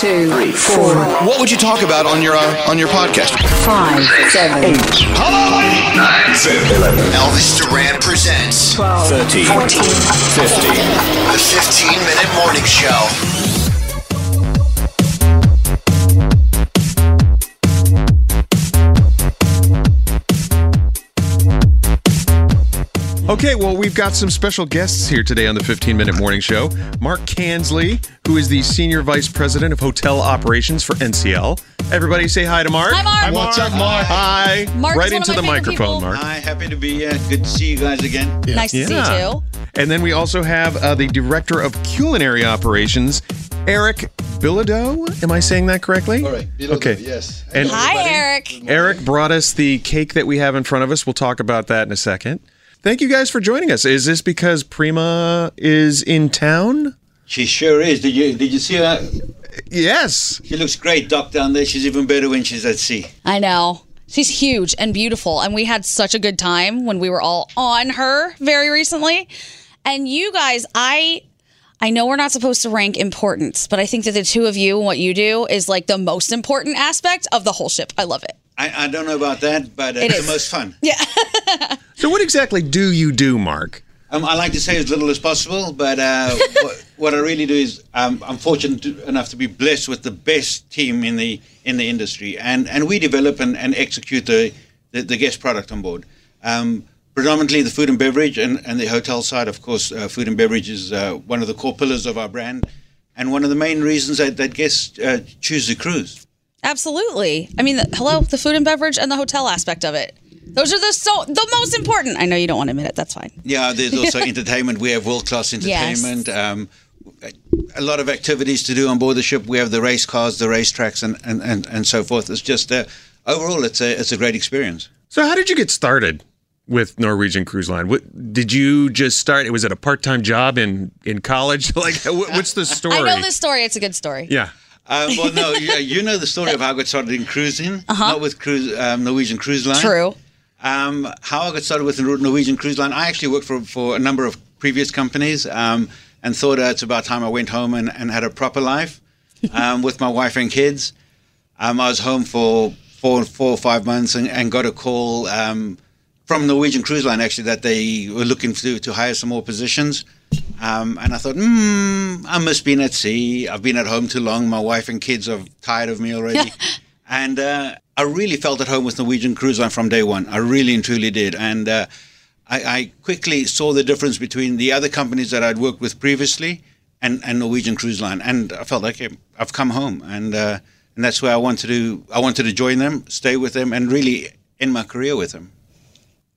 two, three, four, What would you talk about on your uh, on your podcast? five, seven, eight, Hello, nine, seven, eleven. Elvis Duran presents 12, 13, 14, 15. The 15 minute morning show. Okay, well, we've got some special guests here today on the 15 Minute Morning Show. Mark Kansley, who is the Senior Vice President of Hotel Operations for NCL. Everybody say hi to Mark. Hi, Mark. What's up, Mark? Hi. Mark right into the microphone, people. Mark. Hi, happy to be here. Good to see you guys again. Nice to see you too. And then we also have uh, the Director of Culinary Operations, Eric Bilodeau. Am I saying that correctly? All right. Okay. Yes. And Hi, Eric. Eric brought us the cake that we have in front of us. We'll talk about that in a second. Thank you guys for joining us. Is this because Prima is in town? She sure is. Did you did you see her? Yes. She looks great, Doc, down there. She's even better when she's at sea. I know. She's huge and beautiful. And we had such a good time when we were all on her very recently. And you guys, I I know we're not supposed to rank importance, but I think that the two of you and what you do is like the most important aspect of the whole ship. I love it. I, I don't know about that, but uh, It it's is. the most fun. So, what exactly do you do, Mark? Um, I like to say as little as possible, but uh, what, what I really do is um, I'm fortunate to, enough to be blessed with the best team in the in the industry, and, and we develop and, and execute the, the, the guest product on board. Um, predominantly the food and beverage, and, and the hotel side, of course, uh, food and beverage is uh, one of the core pillars of our brand, and one of the main reasons that, that guests uh, choose the cruise. Absolutely. I mean, the, hello, the food and beverage and the hotel aspect of it. Those are the so the most important. I know you don't want to admit it. That's fine. Yeah, there's also entertainment. We have world class Yes. entertainment. Um, a lot of activities to do on board the ship. We have the race cars, the racetracks, and, and, and, and so forth. It's just uh, overall, it's a it's a great experience. So, how did you get started with Norwegian Cruise Line? What did you just start? It was it a part-time job in in college? Like, what, what's the story? I know this story. It's a good story. Yeah. Um, well, no, you, you know the story of how I got started in cruising, not with cruise um, Norwegian Cruise Line. True. Um, how I got started with the Norwegian Cruise Line, I actually worked for, for a number of previous companies um, and thought uh, it's about time I went home and, and had a proper life um, with my wife and kids. Um, I was home for four, four or five months and, and got a call um, from Norwegian Cruise Line actually that they were looking to, to hire some more positions. Um, and I thought, hmm, I must been at sea. I've been at home too long. My wife and kids are tired of me already. and uh, I really felt at home with Norwegian Cruise Line from day one. I really and truly did. And uh, I, I quickly saw the difference between the other companies that I'd worked with previously and, and Norwegian Cruise Line. And I felt like okay, I've come home. And uh, and that's where I wanted to I wanted to join them, stay with them, and really end my career with them.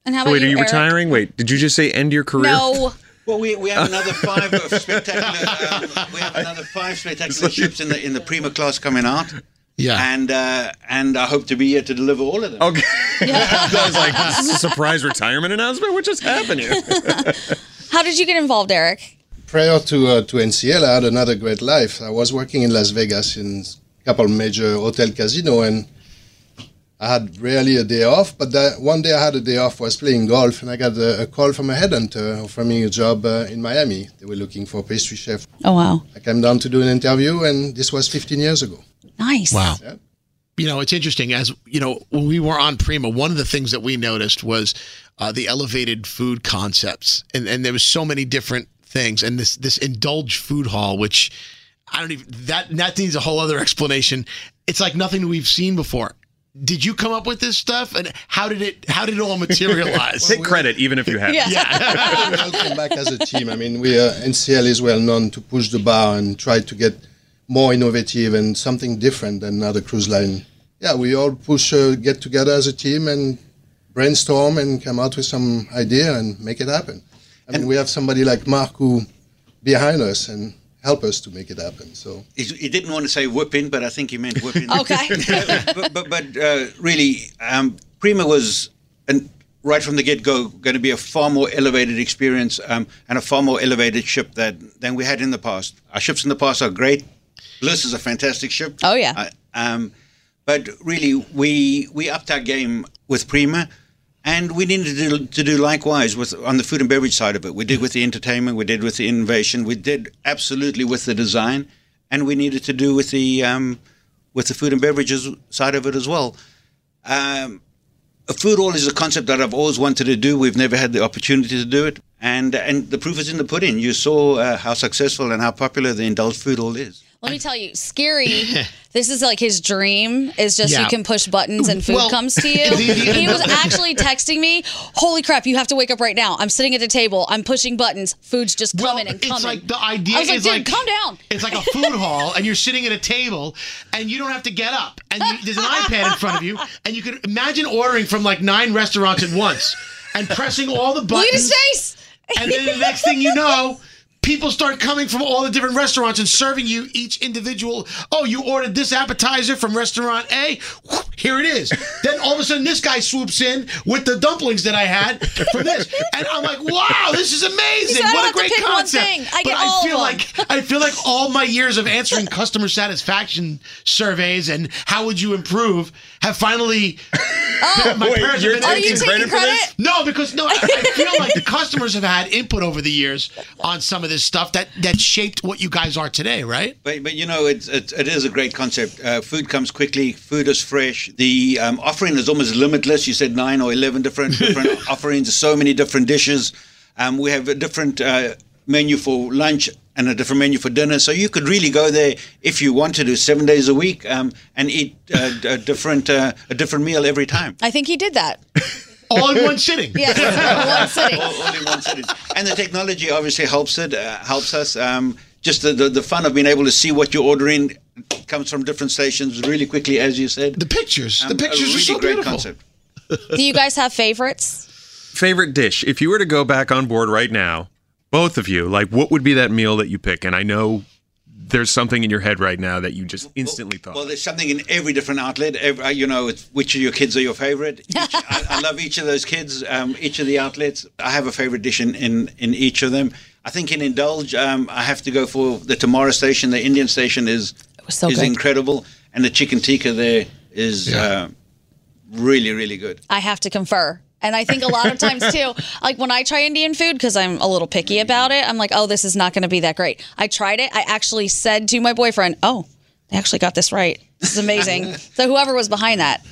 And how So wait, you, are you Eric? retiring? Wait, did you just say end your career? No. Well, we, we have another five of spectacular. Um, we have another five spectacular ships in the in the Prima class coming out. Yeah, and uh, and I hope to be here to deliver all of them. Okay. I was like, this is a surprise retirement announcement. What just happened here? How did you get involved, Eric? Prior to uh, to NCL, I had another great life. I was working in Las Vegas in a couple major hotel casino, and I had rarely a day off. But that one day I had a day off, I was playing golf, and I got a, a call from a headhunter offering me a job uh, in Miami. They were looking for a pastry chef. Oh wow, I came down to do an interview, and this was 15 years ago. nice. Wow. Yeah. You know, it's interesting. As you know, when we were on Prima, one of the things that we noticed was uh, the elevated food concepts, and and there was so many different things, and this this indulge food hall, which I don't even that that needs a whole other explanation. It's like nothing we've seen before. Did you come up with this stuff, and how did it how did it all materialize? Take credit, even if you have. Yeah. we all came back as a team. I mean, we uh, NCL is well known to push the bar and try to get more innovative and something different than other cruise line. Yeah, we all push, uh, get together as a team and brainstorm and come out with some idea and make it happen. I mean, we have somebody like Mark who behind us and help us to make it happen. So He, he didn't want to say whipping, but I think he meant whipping. Okay. but but, but uh, really, um, Prima was an, right from the get go going to be a far more elevated experience um, and a far more elevated ship that than we had in the past. Our ships in the past are great. Bliss is a fantastic ship. Oh yeah. Uh, um, but really, we we upped our game with Prima, and we needed to do, to do likewise with on the food and beverage side of it. We did with the entertainment, we did with the innovation, we did absolutely with the design, and we needed to do with the um, with the food and beverages side of it as well. Um, a food hall is a concept that I've always wanted to do. We've never had the opportunity to do it, and and the proof is in the pudding. You saw uh, how successful and how popular the indulged Food Hall is. Let me tell you, scary. this is like his dream. Is just Yeah. you can push buttons and food Well, comes to you. the- the- he was actually texting me. Holy crap! You have to wake up right now. I'm sitting at the table. I'm pushing buttons. Food's just coming and coming." it's like the idea I was like, is dude, like calm down. It's like a food hall, and you're sitting at a table, and you don't have to get up, and you, there's an iPad in front of you, and you can imagine ordering from like nine restaurants at once, and pressing all the Look at buttons. his face. And then the next thing you know, people start coming from all the different restaurants and serving you each individual. Oh, you ordered this appetizer from restaurant A. Whoop, Here it is. Then all of a sudden, this guy swoops in with the dumplings that I had from this, and I'm like, "Wow, this is amazing! said, what a have to great pick one concept!" thing. I but I all of feel them. like I feel like all my years of answering customer satisfaction surveys and how would you improve have finally. my Wait, parents you're have been Are you taking taking credit for this? no, because no, I, I feel like the customers have had input over the years on some of this stuff that that shaped what you guys are today, right? But, but you know, it's, it, it is a great concept. Uh, food comes quickly. Food is fresh. The um, offering is almost limitless. You said nine or eleven different different offerings. So many different dishes. Um, we have a different uh, menu for lunch and a different menu for dinner. So you could really go there if you wanted to, do seven days a week, um, and eat uh, a different uh, a different meal every time. I think he did that. All in one sitting. Yes, one sitting. all, all in one sitting. And the technology obviously helps it, uh, helps us. Um, just the, the, the fun of being able to see what you're ordering comes from different stations really quickly, as you said. The pictures, the Um, a pictures really are so great beautiful. concept. Do you guys have favorites? Favorite dish? If you were to go back on board right now, both of you, like, what would be that meal that you pick? And I know there's something in your head right now that you just instantly thought. Well, there's something in every different outlet. Every, uh, you know, it's, which of your kids are your favorite? Each, I, I love each of those kids. Um, each of the outlets. I have a favorite dish in, in, in each of them. I think in Indulge, um, I have to go for the Tamara station. The Indian station is so is good. incredible, and the chicken tikka there is Yeah. uh, really really good. I have to confer. And I think a lot of times too, like when I try Indian food, because I'm a little picky about it, I'm like, oh, this is not going to be that great. I tried it. I actually said to my boyfriend, oh, they actually got this right. This is amazing. so whoever was behind that.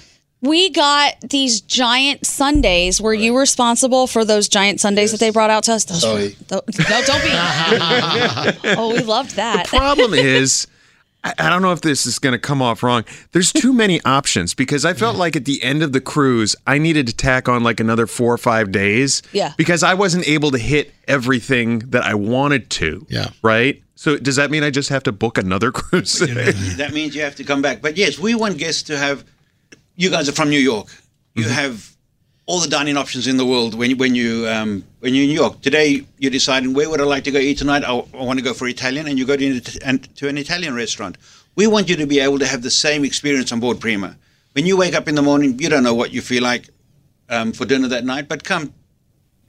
We got these giant sundaes. Were you responsible for those giant sundaes that they brought out to us? Those Sorry. Were, tho- no, don't be. oh, we loved that. The problem is I I don't know if this is going to come off wrong. There's too many options because I felt like at the end of the cruise, I needed to tack on like another four or five days. Yeah. Because I wasn't able to hit everything that I wanted to. Yeah. Right. So does that mean I just have to book another cruise? that means you have to come back. But yes, we want guests to have. You guys are from New York. You mm-hmm. have all the dining options in the world when when you um, when you're in New York. Today, you're deciding where would I like to go eat tonight. I, I want to go for Italian, and you go to to an Italian restaurant. We want you to be able to have the same experience on board Prima. When you wake up in the morning, you don't know what you feel like um, for dinner that night, but come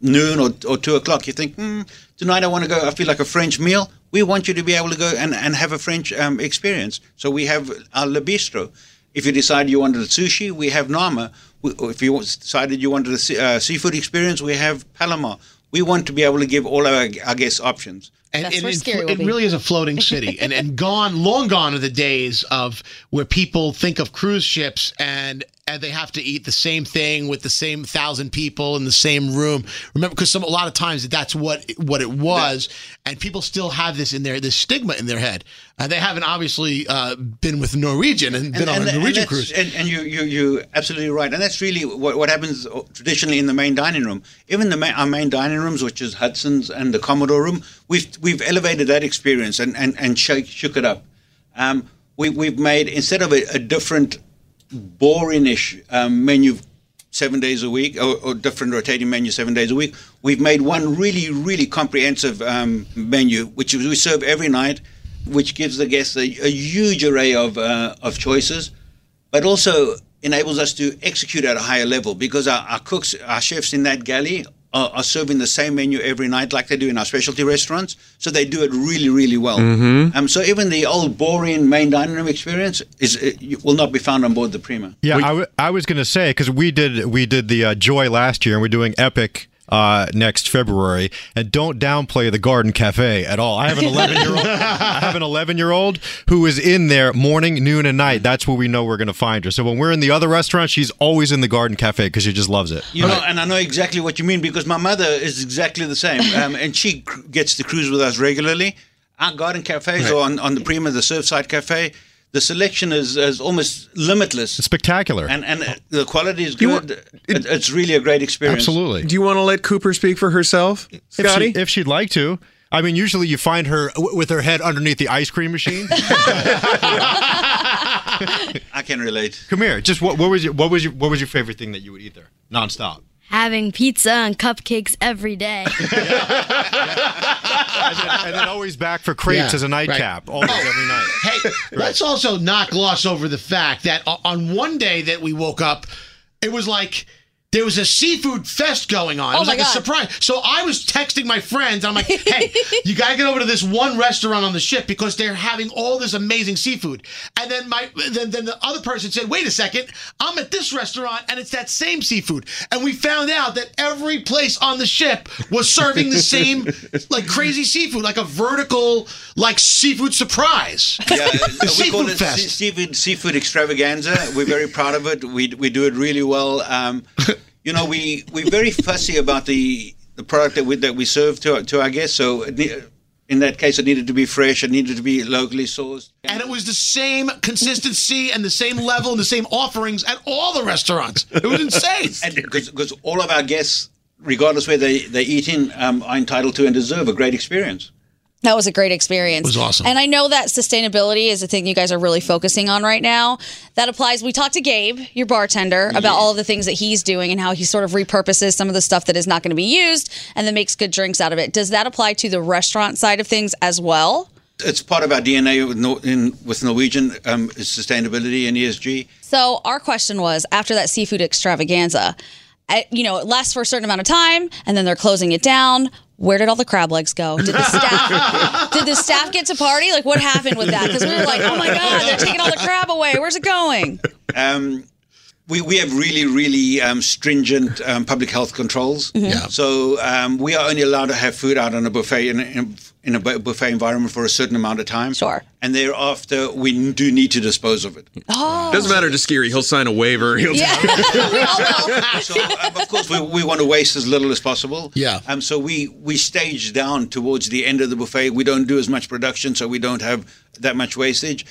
noon or, or two o'clock, you think, hmm, tonight I want to go, I feel like a French meal. We want you to be able to go and, and have a French um, experience. So we have our Le Bistro. If you decide you wanted a sushi, we have Nama. If you decided you wanted a uh, seafood experience, we have Palomar. We want to be able to give all our, our guests options. And That's it, where it- Scary it be. really is a floating city, and and gone, long gone are the days of where people think of cruise ships and and they have to eat the same thing with the same thousand people in the same room. Remember, because some a lot of times that's what what it was, and people still have this in their this stigma in their head. And they haven't obviously uh, been with Norwegian and been on a Norwegian cruise. And, and you, you, you're absolutely right. And that's really what, what happens traditionally in the main dining room. Even the main, our main dining rooms, which is Hudson's and the Commodore room, we've we've elevated that experience and and and shake, shook it up. Um, we we've made instead of a, a different boringish um, menu seven days a week or, or different rotating menu seven days a week we've made one really really comprehensive um, menu which we serve every night which gives the guests a, a huge array of, uh, of choices but also enables us to execute at a higher level because our, our cooks our chefs in that galley are, are serving the same menu every night like they do in our specialty restaurants. So they do it really really well. Mhm. um, so even the old boring main dining room experience is it will not be found on board the Prima. Yeah, I, w- I was going to say because we did we did the uh, Joy last year, and we're doing Epic uh, next February. And don't downplay the Garden Cafe at all. I have an 11 year old. I have an 11 year old who is in there morning, noon, and night. That's where we know we're going to find her. So when we're in the other restaurant, she's always in the Garden Cafe because she just loves it. You know, and I know exactly what you mean because my mother is exactly the same, um, and she cr- gets to cruise with us regularly. Our garden cafes Right. or on, on the Prima, the Surfside Cafe, the selection is, is almost limitless. It's spectacular, and and the quality is good. it, it's really a great experience. Absolutely. Do you want to let Cooper speak for herself, If, Scotty? she, if she'd like to. I mean, usually you find her w- with her head underneath the ice cream machine. I can relate. Come here. Just what, what was your what was your what was your favorite thing that you would eat there, nonstop? Having pizza and cupcakes every day. and, then, and then always back for crepes Yeah, as a nightcap, right. always oh. every night. Hey, let's also not gloss over the fact that on one day that we woke up, it was like there was a seafood fest going on. It Oh was my like a surprise. So I was texting my friends. I'm like, hey, you gotta get over to this one restaurant on the ship because they're having all this amazing seafood. And then my then then the other person said, wait a second, I'm at this restaurant and it's that same seafood. And we found out that every place on the ship was serving the same like crazy seafood, like a vertical like seafood surprise. Yeah, The we call seafood it fest. seafood seafood extravaganza. We're very proud of it. We we do it really well. Um, you know, we we're very fussy about the the product that we that we serve to our, to our guests. So in that case, it needed to be fresh. It needed to be locally sourced. And it was the same consistency and the same level and the same offerings at all the restaurants. It was insane. And because all of our guests, regardless where they they eat in, um, are entitled to and deserve a great experience. That was a great experience. It was awesome. And I know that sustainability is a thing you guys are really focusing on right now. That applies. We talked to Gabe, your bartender, about all of the things that he's doing and how he sort of repurposes some of the stuff that is not going to be used and then makes good drinks out of it. Does that apply to the restaurant side of things as well? It's part of our DNA with, Nor- in, with Norwegian um, sustainability and ESG. So our question was after that seafood extravaganza, uh, you know, it lasts for a certain amount of time and then they're closing it down. Where did all the crab legs go? Did the staff did the staff get to party? Like what happened with that? Because we were like, oh my god, they're taking all the crab away. Where's it going? Um, we, we have really, really um, stringent um, public health controls. Mhm. Yeah. So um, we are only allowed to have food out on a buffet in, in, in a buffet environment for a certain amount of time. Sure. And thereafter, we do need to dispose of it. Oh. Doesn't matter to Skeery. He'll sign a waiver. He'll so, um, of course, we, we want to waste as little as possible. Yeah. Um. So we we stage down towards the end of the buffet. We don't do as much production, so we don't have that much wastage.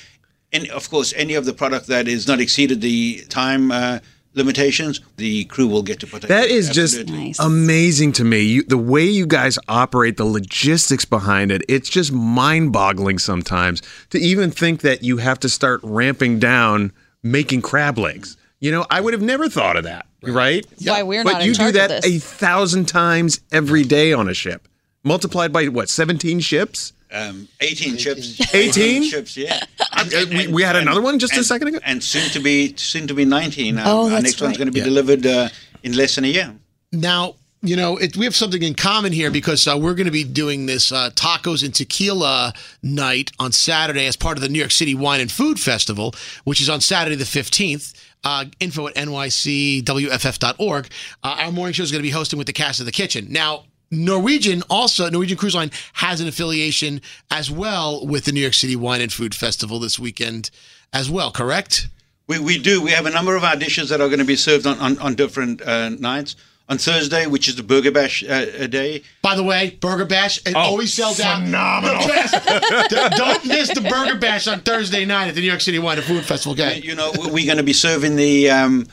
And of course, any of the product that is not exceeded the time uh, limitations, the crew will get to partake. That is Absolutely. just amazing to me. You, the way you guys operate, the logistics behind it, it's just mind boggling sometimes to even think that you have to start ramping down making crab legs. You know, I would have never thought of that, right? Why we're but not in you charge do of that this. a thousand times every day on a ship, multiplied by what, 17 ships? Um, 18 chips. 18? chips, yeah. we, we had another one just a second ago. And soon to be soon to be 19. Um, Oh, our that's next one's going to be Yeah. delivered uh, in less than a year. Now, you know, it, we have something in common here because uh, we're going to be doing this uh, tacos and tequila night on Saturday as part of the New York City Wine and Food Festival, which is on Saturday the 15th. Uh, info at nycwff.org. Uh, our morning show is going to be hosting with the cast of the kitchen. Now, Norwegian also, Norwegian Cruise Line has an affiliation as well with the New York City Wine and Food Festival this weekend as well, correct? We, we do. We have a number of our dishes that are going to be served on, on, on different uh, nights. On Thursday, which is the Burger Bash uh, day. By the way, Burger Bash, it Oh, always sells phenomenal. out. The best. Don't miss the Burger Bash on Thursday night at the New York City Wine and Food Festival. Okay. You know, we're going to be serving the um,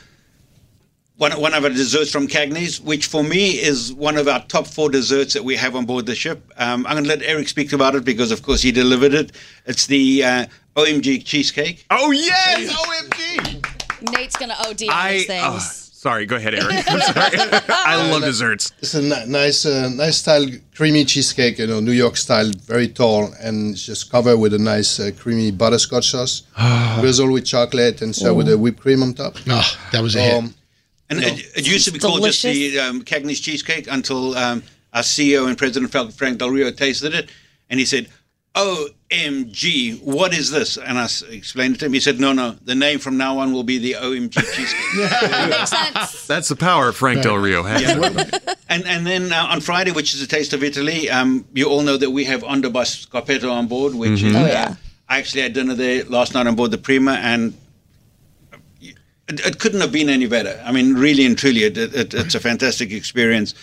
one one of our desserts from Cagney's, which for me is one of our top four desserts that we have on board the ship. Um, I'm going to let Eric speak about it because, of course, he delivered it. It's the uh, OMG cheesecake. Oh yes, OMG. Nate's gonna OD on I, these things. oh, sorry, go ahead, Eric. I'm sorry. Love desserts. It's a nice, uh, nice style creamy cheesecake. You know, New York style, very tall, and it's just covered with a nice uh, creamy butterscotch sauce, drizzled with chocolate, and served with a whipped cream on top. Oh, that was a hit. And No. it, it used to be called just the um, Cagney's cheesecake until um, our CEO and President Frank- Frank Del Rio tasted it, and he said, "OMG, what is this?" And I s- explained it to him. He said, "No, no, the name from now on will be the OMG cheesecake." that Makes sense. That's the power of Frank Del Rio. Yeah. and and then uh, on Friday, which is a taste of Italy, um, you all know that we have Onda by Scarpetta on board, which Mhm. is. Oh, uh, yeah. I actually had dinner there last night on board the Prima, and it, it couldn't have been any better. I mean, really and truly, it, it, it's a fantastic experience.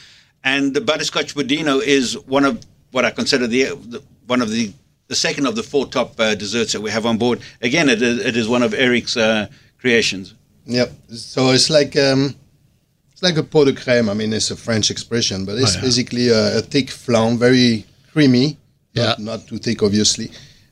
And the butterscotch budino is one of what I consider the, the one of the the second of the four top uh, desserts that we have on board. Again, it is, it is one of Eric's uh, creations. Yep. So it's like um, it's like a pot de crème. I mean, it's a French expression, but it's Oh, yeah. basically a, a thick flan, very creamy. Not, not too thick, obviously.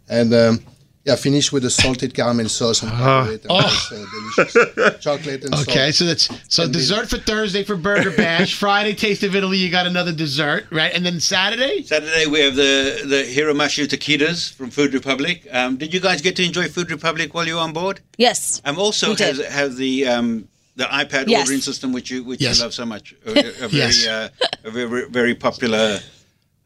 And um, yeah, finish with a salted caramel sauce on top of it. And Oh. it's, uh, delicious. Chocolate and sauce. Okay, salt. so that's so dessert for Thursday for Burger Bash. Friday, Taste of Italy, you got another dessert, right? And then Saturday? Saturday we have the the Hiramasa taquitos from Food Republic. Um, did you guys get to enjoy Food Republic while you were on board? Yes. Um, also We did. has have the um, the iPad Yes. ordering system, which you which Yes. you love so much. A, a very Yes. uh, a very very popular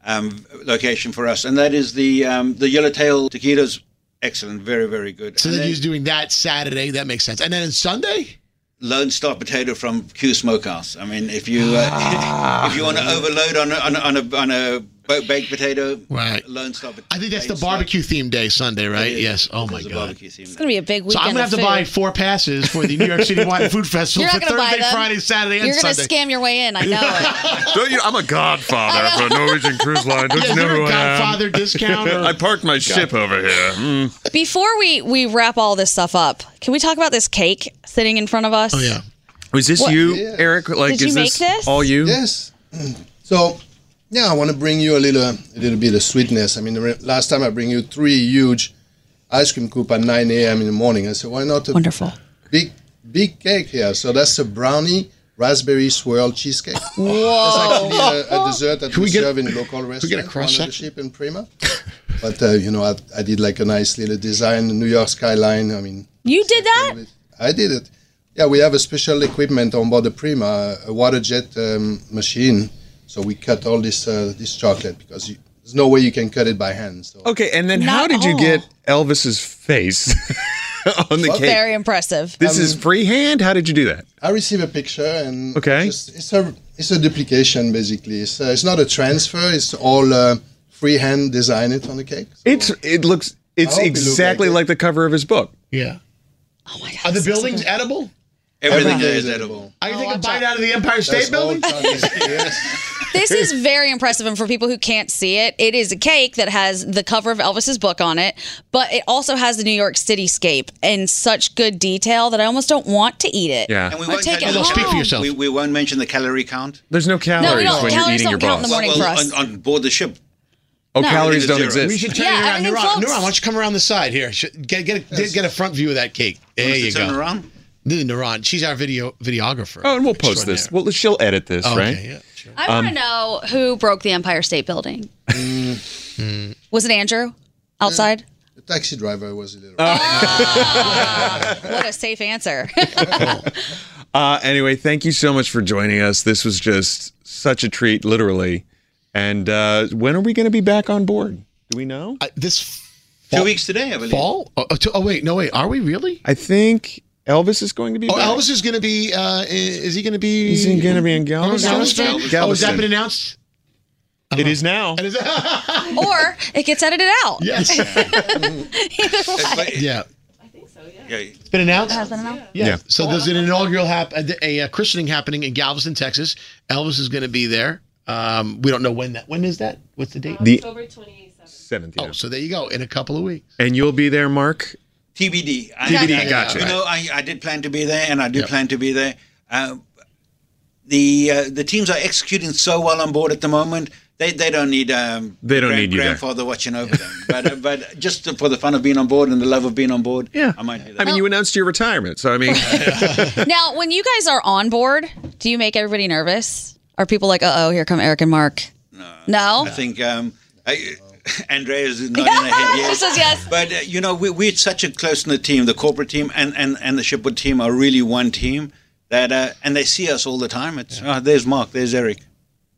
um, location for us, and that is the um, the Yellowtail taquitos. Excellent, very very good. So And then then you're doing that Saturday. That makes sense. And then on Sunday? Lone Star Potato from Q Smokehouse. I mean, if you uh, if you want to overload on a, on a, on a, on a baked potato, Right. Lone Star Potato. I think that's the barbecue theme day, Sunday, right? Yes. Oh my god. It's gonna be a big weekend. So I'm gonna have of to buy four passes for the New York City Wine and Food Festival You're for gonna buy Thursday, them. Friday, Saturday, and Sunday. You're gonna Sunday. scam your way in. I know it. Don't you? I'm a godfather for a Norwegian cruise line. Don't Yeah, you know you're who a I am? Godfather discount or- I parked my ship over here. Mm. Before we we wrap all this stuff up, can we talk about this cake sitting in front of us? Oh yeah. Was this What- you, Yeah. Eric? Like, Did you is make this, this? all you? Yes. So, yeah, I want to bring you a little, a little bit of sweetness. I mean, the re- last time I bring you three huge ice cream coop at 9 a.m. in the morning. I said, why not a Wonderful. big, big cake here? So that's a brownie raspberry swirl cheesecake. Whoa. That's actually a, a dessert that Can we, we get- serve in local we restaurants get a cross on the section? ship in Prima. but uh, you know, I, I did like a nice little design, the New York skyline. I mean, You did that? I did it. Yeah, we have a special equipment on board the Prima, a water jet um, machine. So we cut all this uh, this chocolate because you, there's no way you can cut it by hand. So Okay, and then how Not did you get Elvis's face on the cake. Very impressive. This is freehand. How did you do that? I receive a picture and Okay. just, it's a it's a duplication basically. It's, uh, it's not a transfer. It's all uh, freehand design it on the cake. It's it looks it's I hope it look exactly like like, the cover of his book. Yeah. Oh my god. Are the buildings edible? Everything is edible. I Oh, can take a bite out of the Empire State That's all Building. done. yes. This is very impressive. And for people who can't see it, it is a cake that has the cover of Elvis's book on it, but it also has the New York cityscape in such good detail that I almost don't want to eat it. Yeah. And we won't take it home. Speak for yourself. We, we won't mention the calorie count. There's no calories don't. when Calories you're eating your don't count in boss. the morning well, for us. On, on board the ship. Oh, No. calories don't Everything is zero. We should turn Yeah, it around. everything Nuran, floats. Why don't you come around the side here? Sh- Get get a, get a front view of that cake. There Wants to you turn go. around? The Nuran, she's our video videographer. Oh, and we'll post this. Extraordinaire. Well, she'll edit this, Oh, right? Okay, yeah, sure. I want to know who broke the Empire State Building. Was it Andrew outside? The taxi driver was a little. what a safe answer. Uh, anyway, thank you so much for joining us. This was just such a treat, literally. And uh, when are we going to be back on board? Do we know? Uh, this Two weeks today, I believe. fall? Oh, oh, to- oh, wait, no wait. Are we really? I think Elvis is going to be Oh, back. Elvis is going to be. Uh, is he going to be? He's he going to be in Galveston? Galveston? Oh, has that been announced? It is now. And or it gets edited out. yes. Either way. yeah. I think so. Yeah. It's been announced. Has been announced? Yeah. Yeah. So there's an inaugural hap- a, a, a christening happening in Galveston, Texas. Elvis is going to be there. Um, we don't know when that. When is that? What's the date? The seventh. oh, so there you go. In a couple of weeks. And you'll be there, Mark. TBD. I, TBD, I- gotcha. You know, I, I did plan to be there, and I do Yep. plan to be there. Uh, the uh, the teams are executing so well on board at the moment. They they don't need um, They don't need you there. grandfather watching over them. But uh, but just for the fun of being on board and the love of being on board, Yeah. I might do that. I mean, you announced your retirement, so I mean, Now, when you guys are on board, do you make everybody nervous? Are people like, uh oh, here come Eric and Mark? No. I think um, I, Andrea is nodding her head She yes. says yes. But uh, you know, we, we're such a close knit team. The corporate team and, and, and the Shipwood team are really one team. That uh, and they see us all the time. It's oh, there's Mark, there's Eric.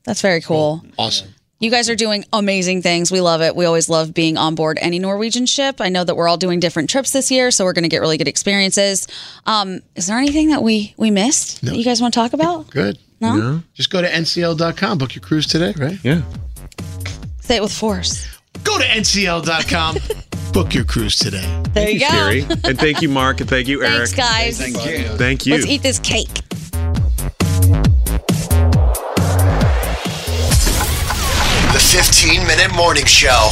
That's very cool. Awesome. You guys are doing amazing things. We love it. We always love being on board any Norwegian ship. I know that we're all doing different trips this year, so we're going to get really good experiences. Um, is there anything that we we missed that you guys want to talk about? Good. No? Just go to ncl.com. Book your cruise today, right? yeah. Say it with force. Go to ncl.com. Book your cruise today. There you go. Scary. and thank you, Mark, and thank you, Eric. Thanks, guys. Thank you. Thank you. Let's eat this cake. The 15 Minute Morning Show.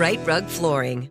Rite Rug Flooring.